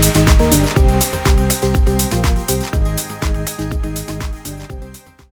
Thank